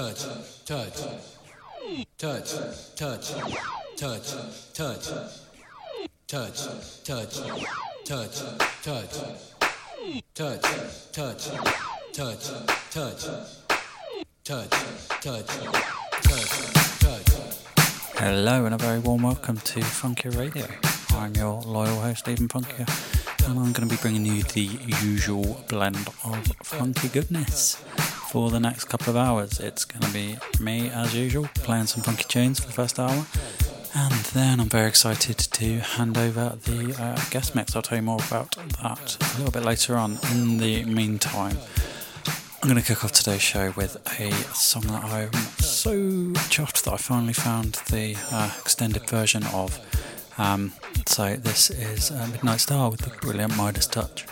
touch, touch, touch, touch, touch, touch, touch, touch, touch, touch, touch, touch, touch, touch, touch, touch, touch, touch. Hello and a very warm welcome to Funky Radio. I'm your loyal host, Even Funkier, and I'm going to be bringing you the usual blend of funky goodness for the next couple of hours. It's going to be me, as usual, playing some funky tunes for the first hour. And then I'm very excited to hand over the uh, guest mix. I'll tell you more about that a little bit later on. In the meantime, I'm going to kick off today's show with a song that I'm so chuffed that I finally found the uh, extended version of. Um, so this is uh, Midnight Star with the brilliant Midas Touch.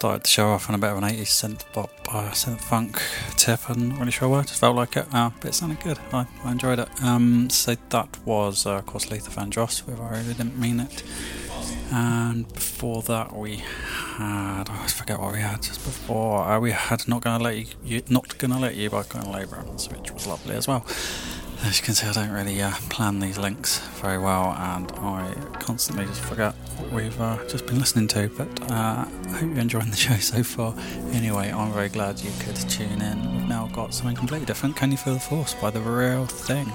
Started the show off on a bit of an 80s synth pop, uh, synth funk tip. I wasn't really sure why, just felt like it, uh, but it sounded good. I, I enjoyed it. Um, so, that was, uh, of course, Luther Vandross with I Really Didn't Mean It. And before that, we had, I always forget what we had just before. Uh, we had Not Gonna Let You, you Not Gonna Let You by Glenn Labrams, which was lovely as well. As you can see, I don't really uh, plan these links very well, and I constantly just forget what we've uh, just been listening to. But uh, I hope you're enjoying the show so far. Anyway, I'm very glad you could tune in. We've now got something completely different. Can you feel the force by the real thing?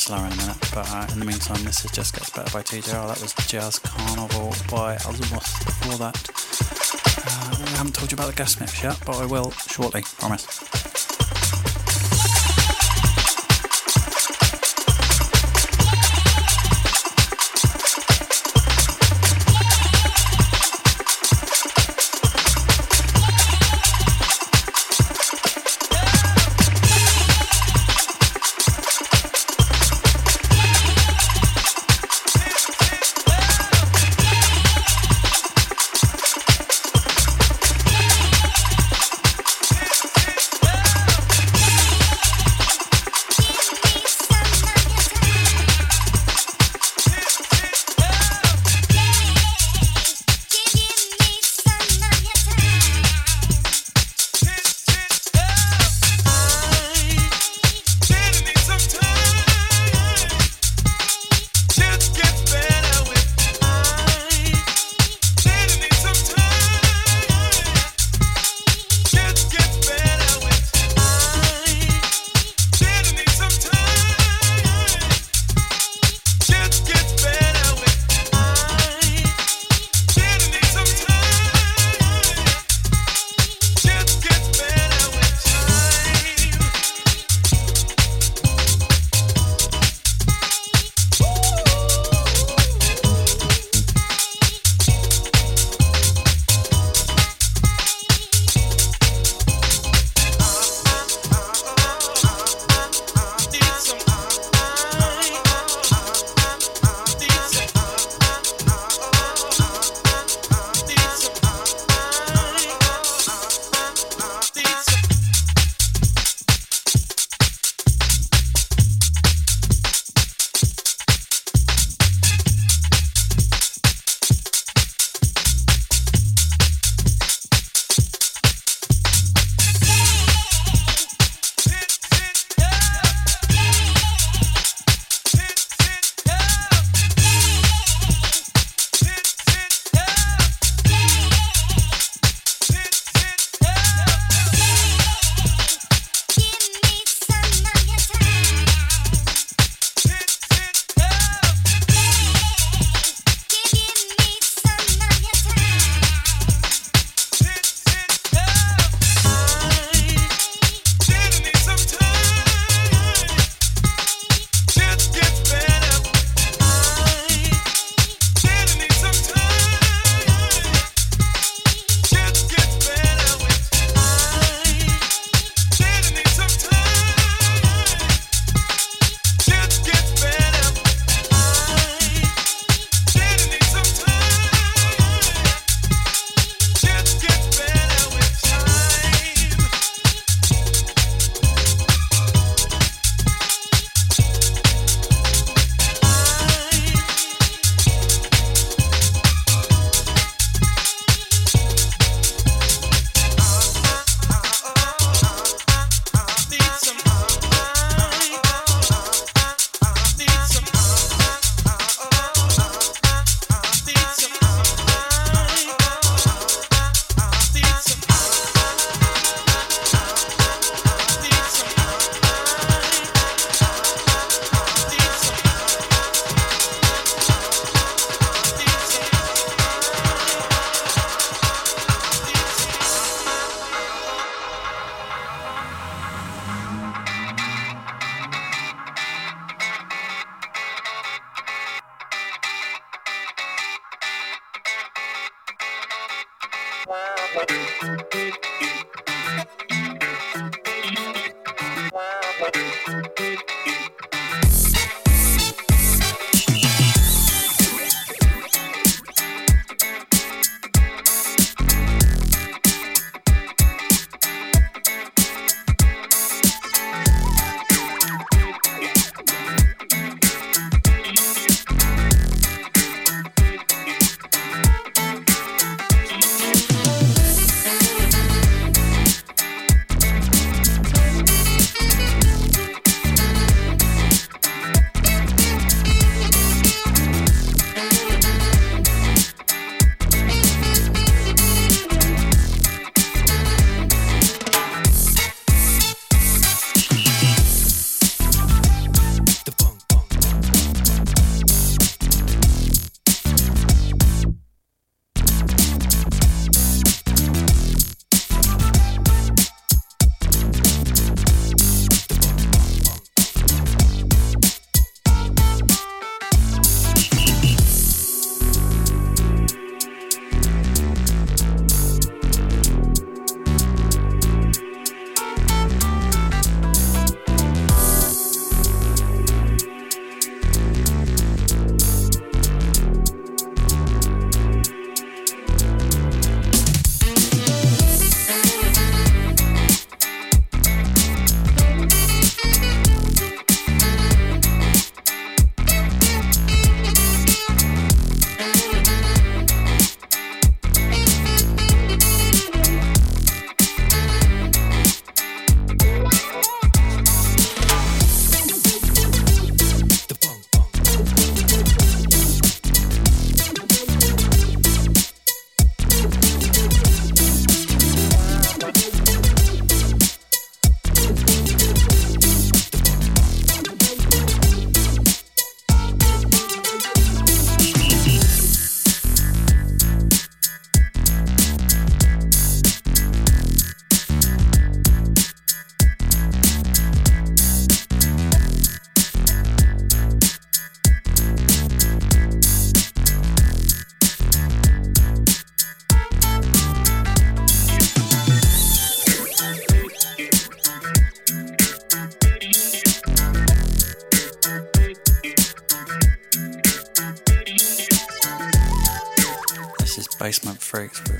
Slower in a minute. But uh, in the meantime, this is Just Gets Better by TJR. That was Jazz Carnival by Azymuth before that. Uh, I haven't told you about the guest mix yet, but I will shortly, promise.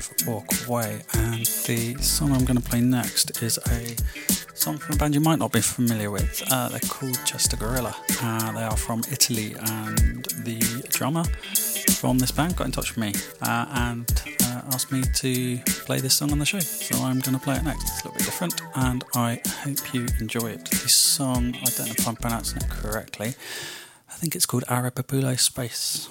With Walk Away, and the song I'm going to play next is a song from a band you might not be familiar with. Uh, they're called Chester Gorilla. Uh, they are from Italy, and the drummer from this band got in touch with me uh, and uh, asked me to play this song on the show. So I'm going to play it next. It's a little bit different, and I hope you enjoy it. The song, I don't know if I'm pronouncing it correctly. I think it's called Arapapule Space.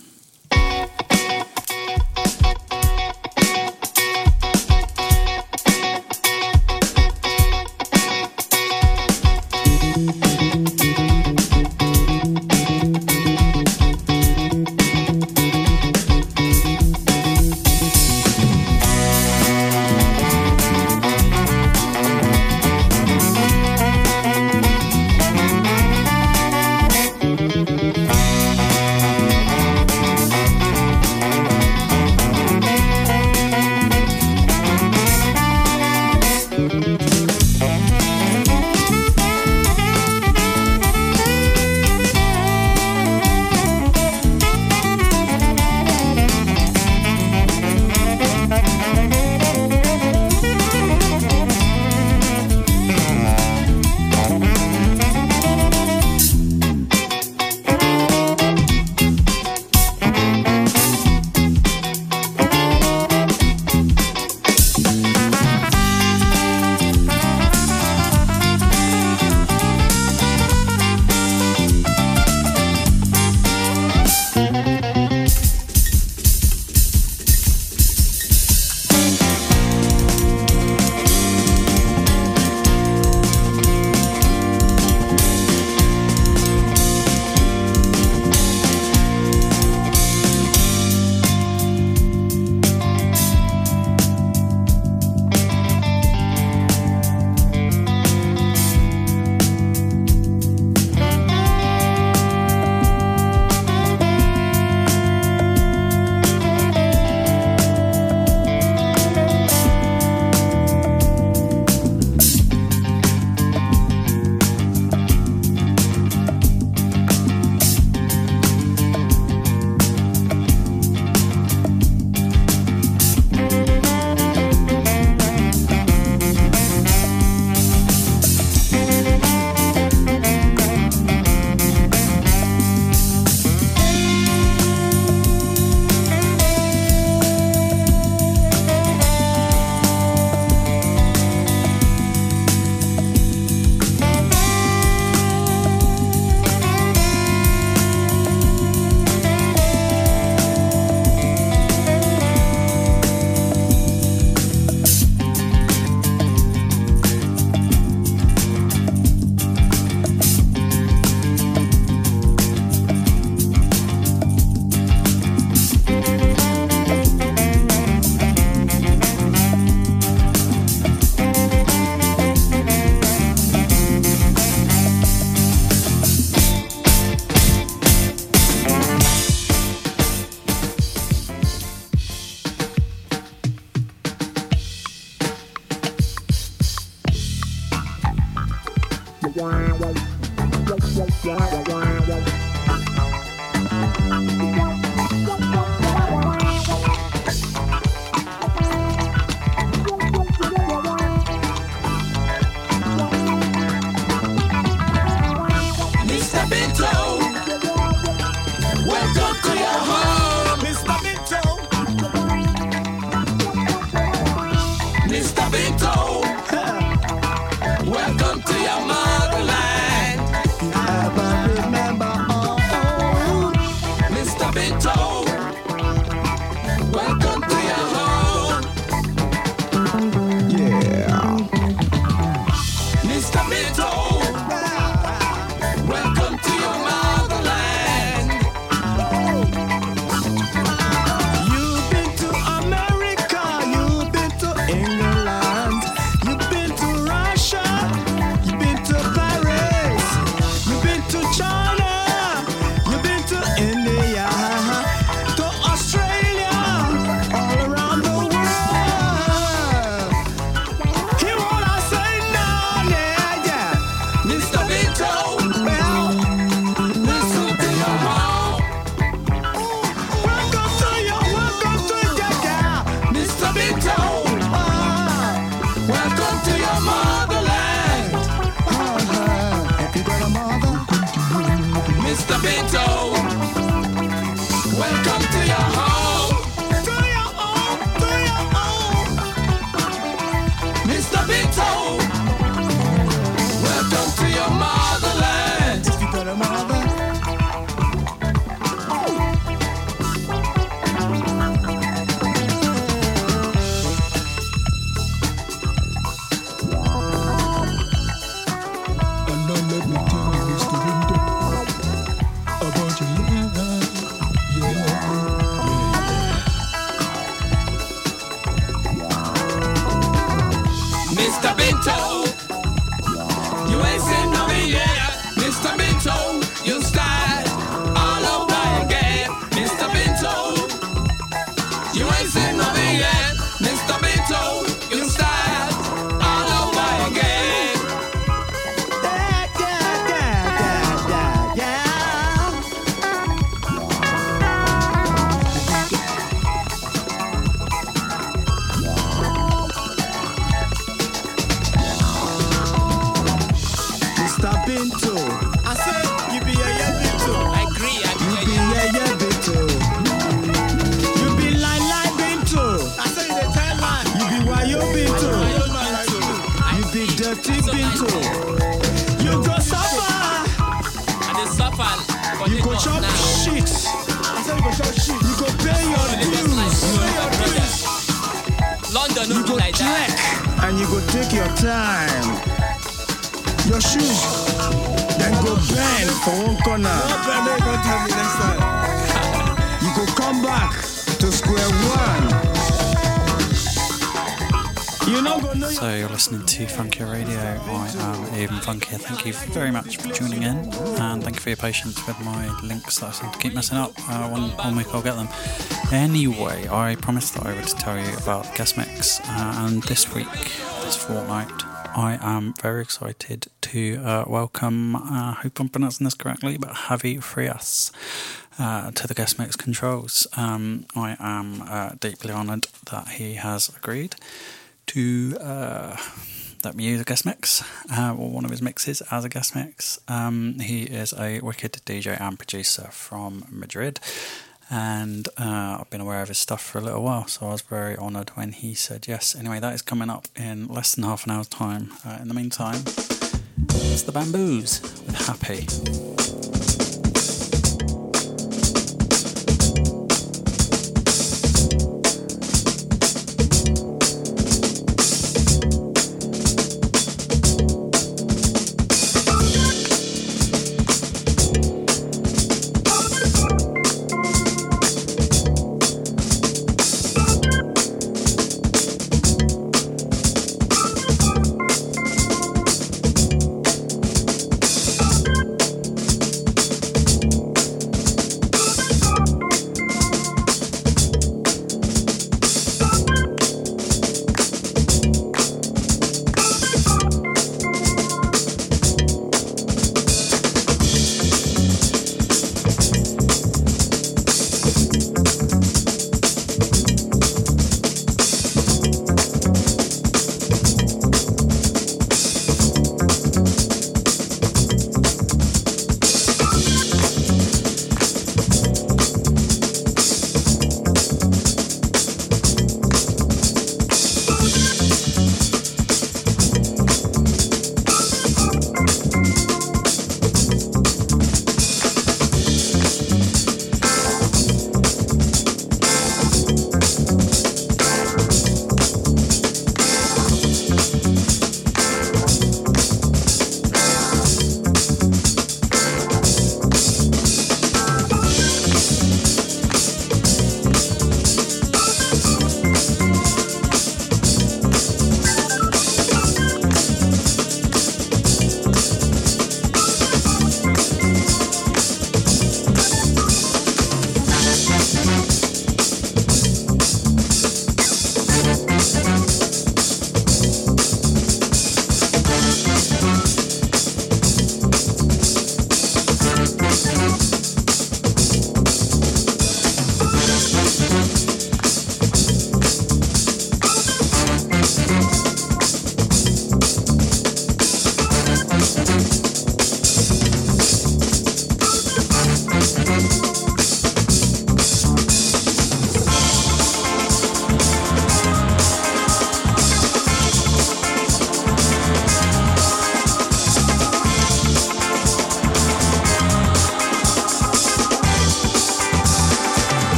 You go come back to square one. You not gonna So you're listening to Funky Radio. I am Even Funkier. Thank you very much for tuning in, and thank you for your patience with my links that I seem to keep messing up. Uh, one, one week I'll get them. Anyway, I promised that I would tell you about the guest mix, uh, and this week, this fortnight, I am very excited to uh, welcome. Uh, I hope I'm pronouncing this correctly, but Javi Frias. Uh, to the guest mix controls. Um, I am uh, deeply honoured that he has agreed to uh, let me use a guest mix, uh, or one of his mixes as a guest mix. Um, he is a wicked DJ and producer from Madrid, and uh, I've been aware of his stuff for a little while, so I was very honoured when he said yes. Anyway, that is coming up in less than half an hour's time. Uh, in the meantime, it's the Bamboos with Happy.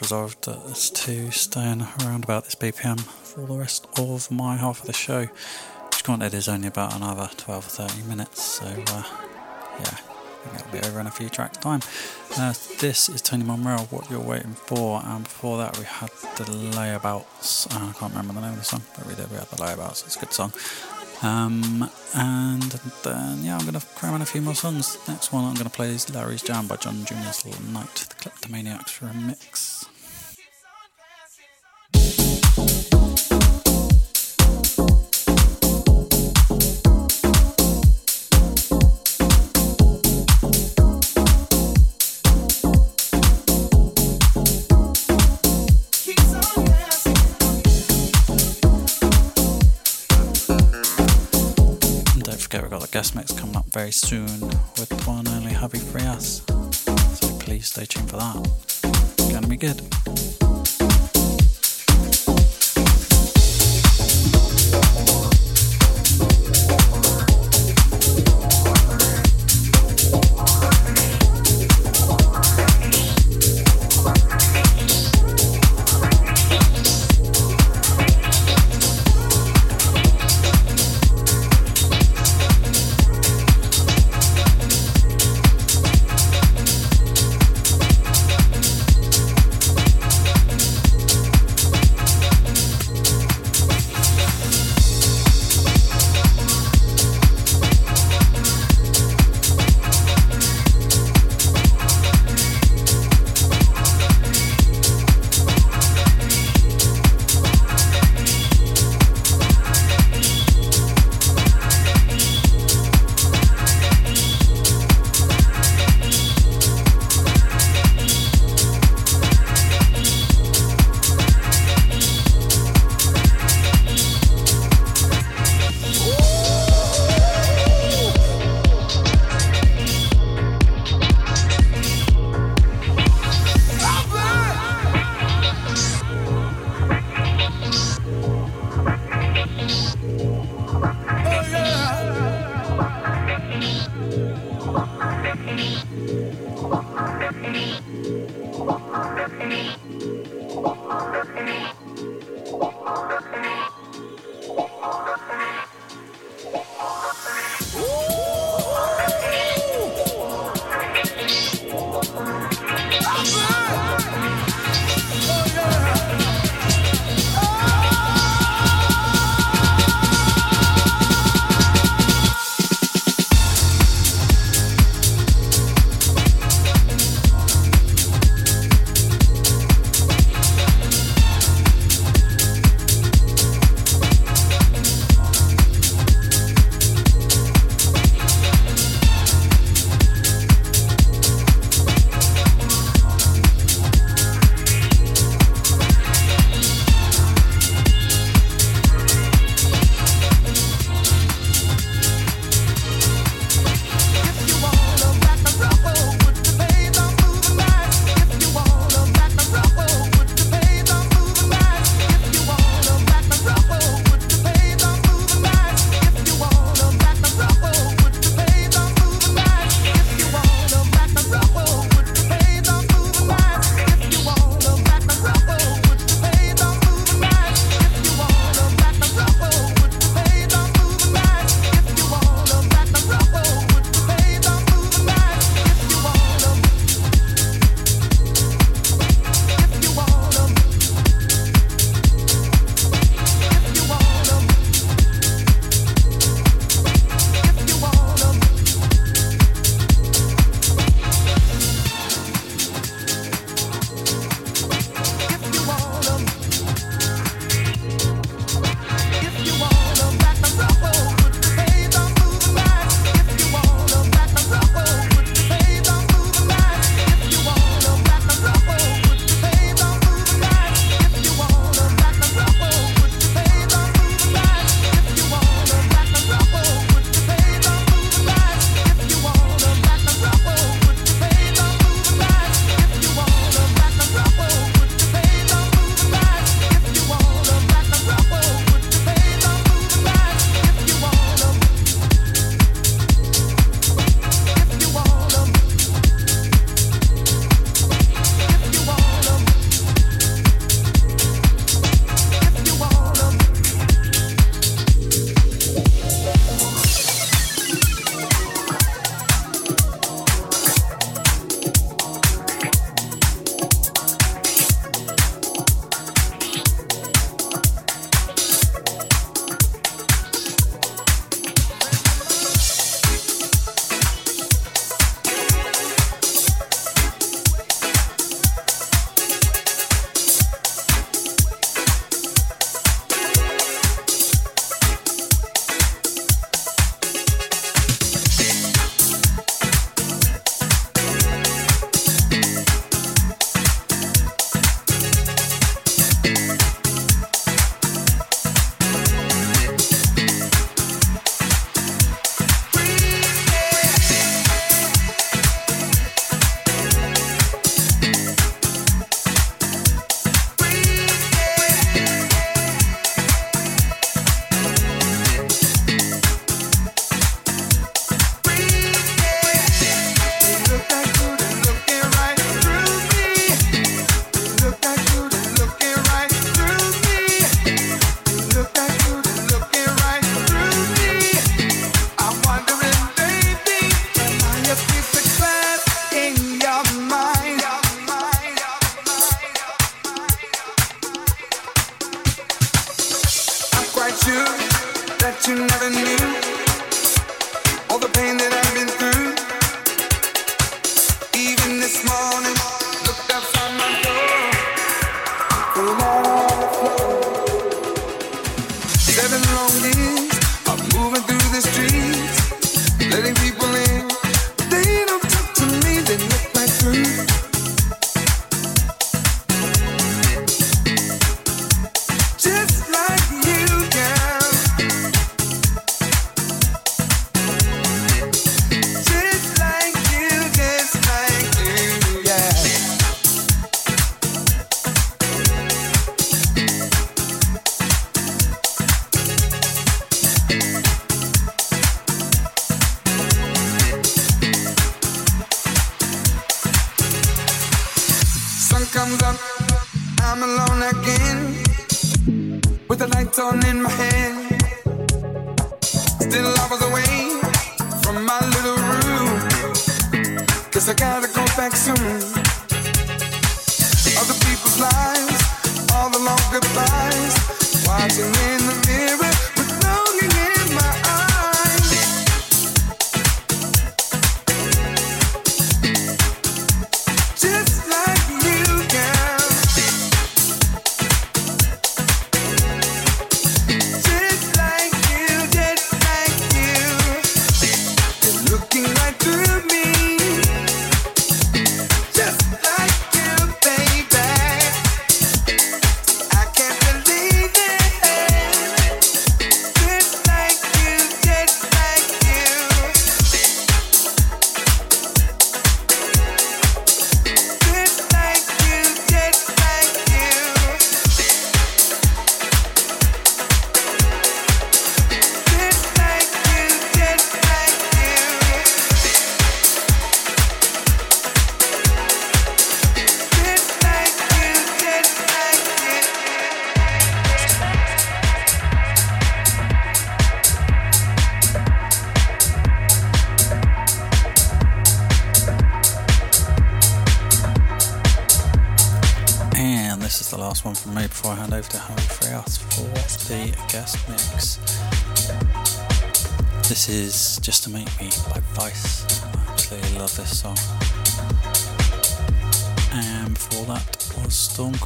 Resolved to staying around about this BPM for the rest of my half of the show, which granted is only about another 12 or 30 minutes, so uh, yeah, it'll be over in a few tracks' time. Uh, this is Tony Monreal, What You're Waiting For, and before that we had the Layabouts, uh, I can't remember the name of the song, but we did, we had the Layabouts, it's a good song. Um, and then, yeah, I'm going to cram in a few more songs. Next one I'm going to play is Larry's Jam by John Junior's Little Night, the Kleptomaniacs remix. Got the guest mix coming up very soon with one only Javi Frias. So please stay tuned for that. It's to be good.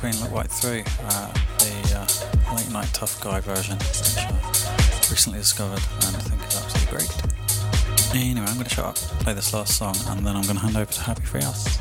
Queen Look Right Through, uh, the uh, Late Nite Tuff Guy version, which I recently discovered and I think is absolutely great. Anyway, I'm going to shut up, play this last song, and then I'm going to hand over to Javi Frias.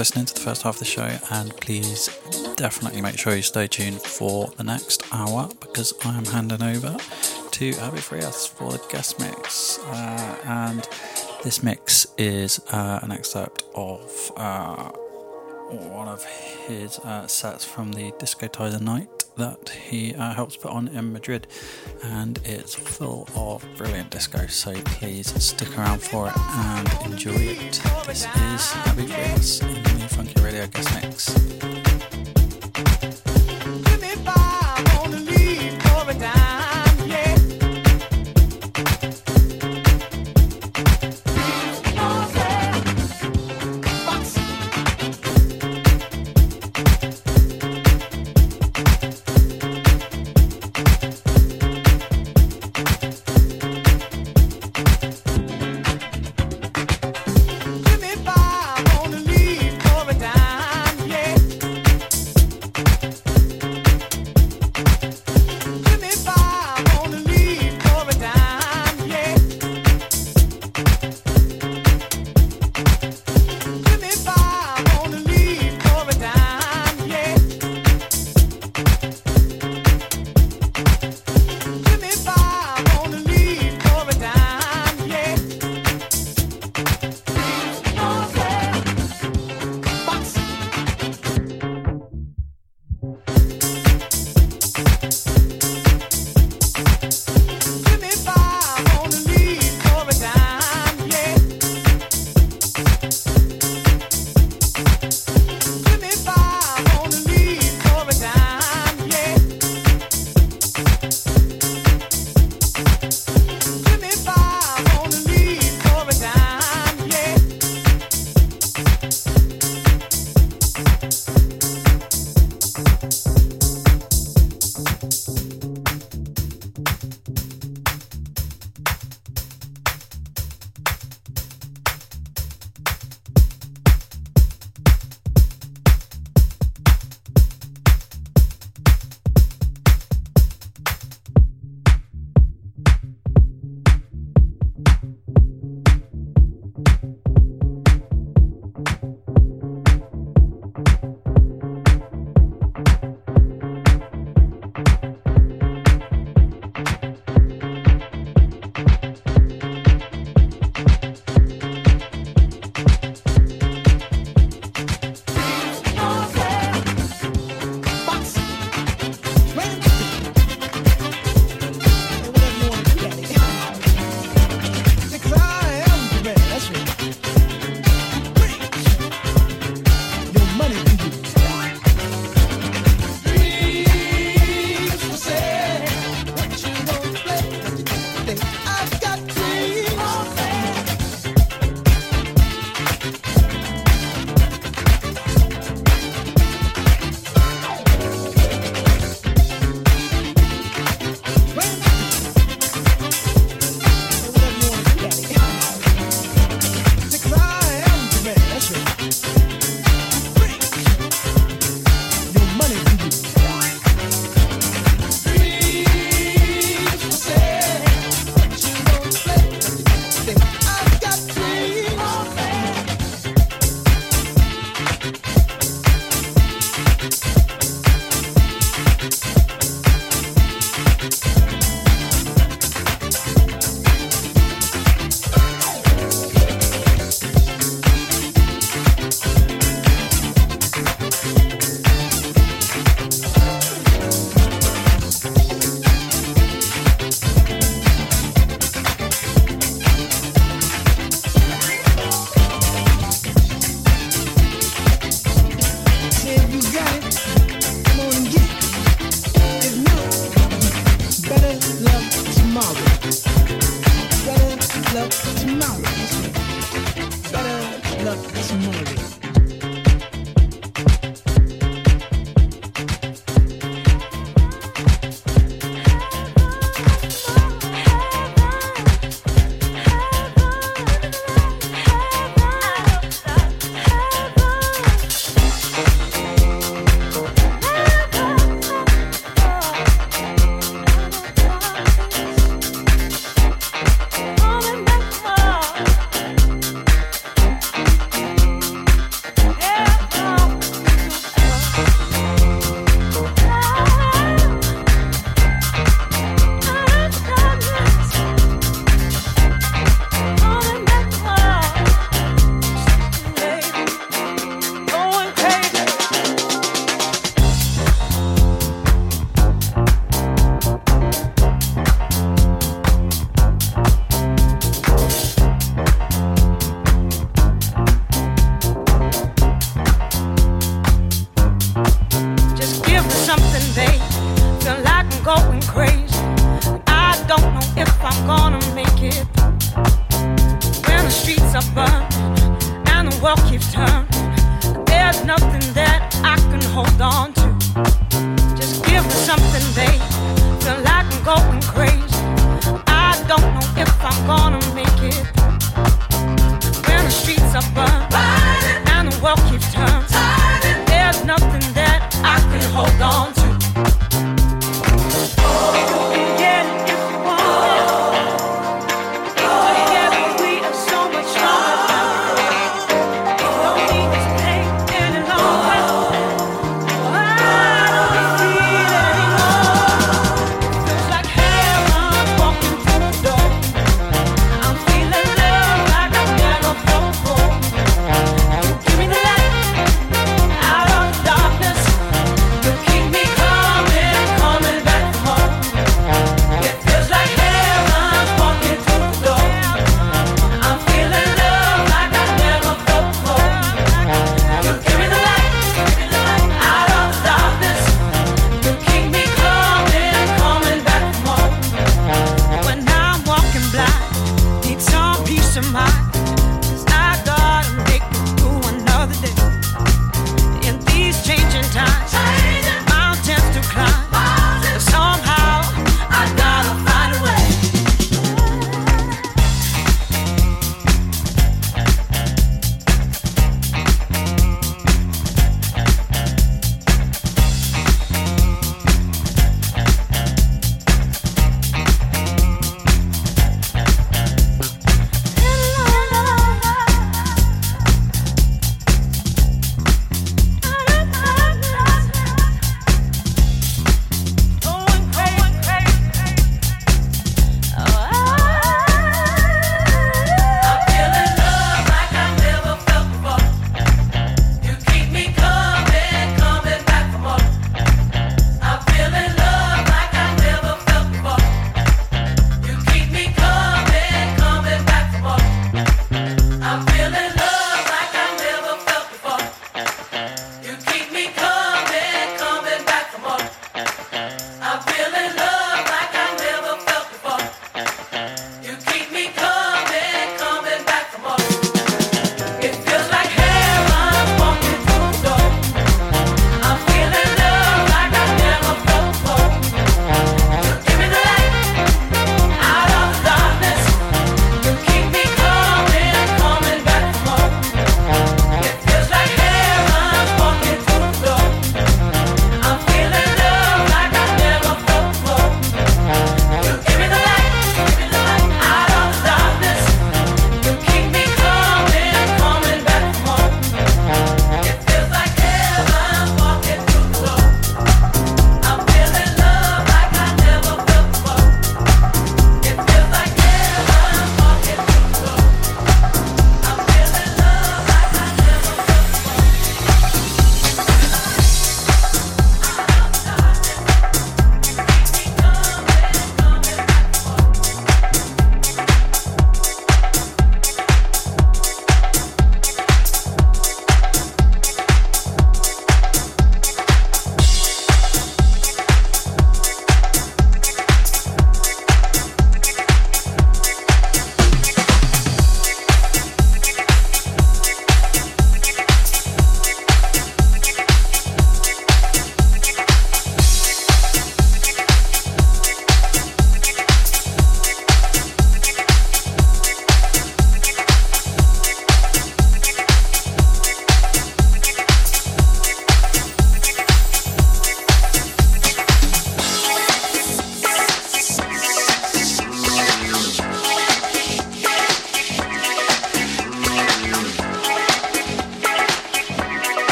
Listening to the first half of the show, and please definitely make sure you stay tuned for the next hour because I am handing over to Javi Frias for the guest mix. Uh, and this mix is uh, an excerpt of uh, one of his uh, sets from the Discotizer night that he uh, helps put on in Madrid, and it's full of brilliant disco. So please stick around for it and enjoy it. This is Javi Frias in the Funky Radio guest mix.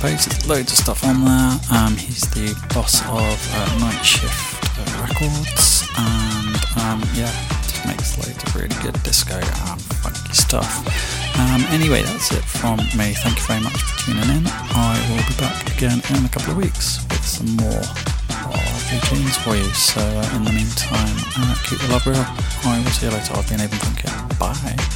There's loads of stuff on there. Um, he's the boss of uh, Night Shift uh, Records. And um, yeah, just makes loads of really good disco and funky stuff. Um, anyway, that's it from me. Thank you very much for tuning in. I will be back again in a couple of weeks with some more lovely tunes for you. So uh, in the meantime, uh, keep the love real. I will see you later. I've been Aben Funky. Bye.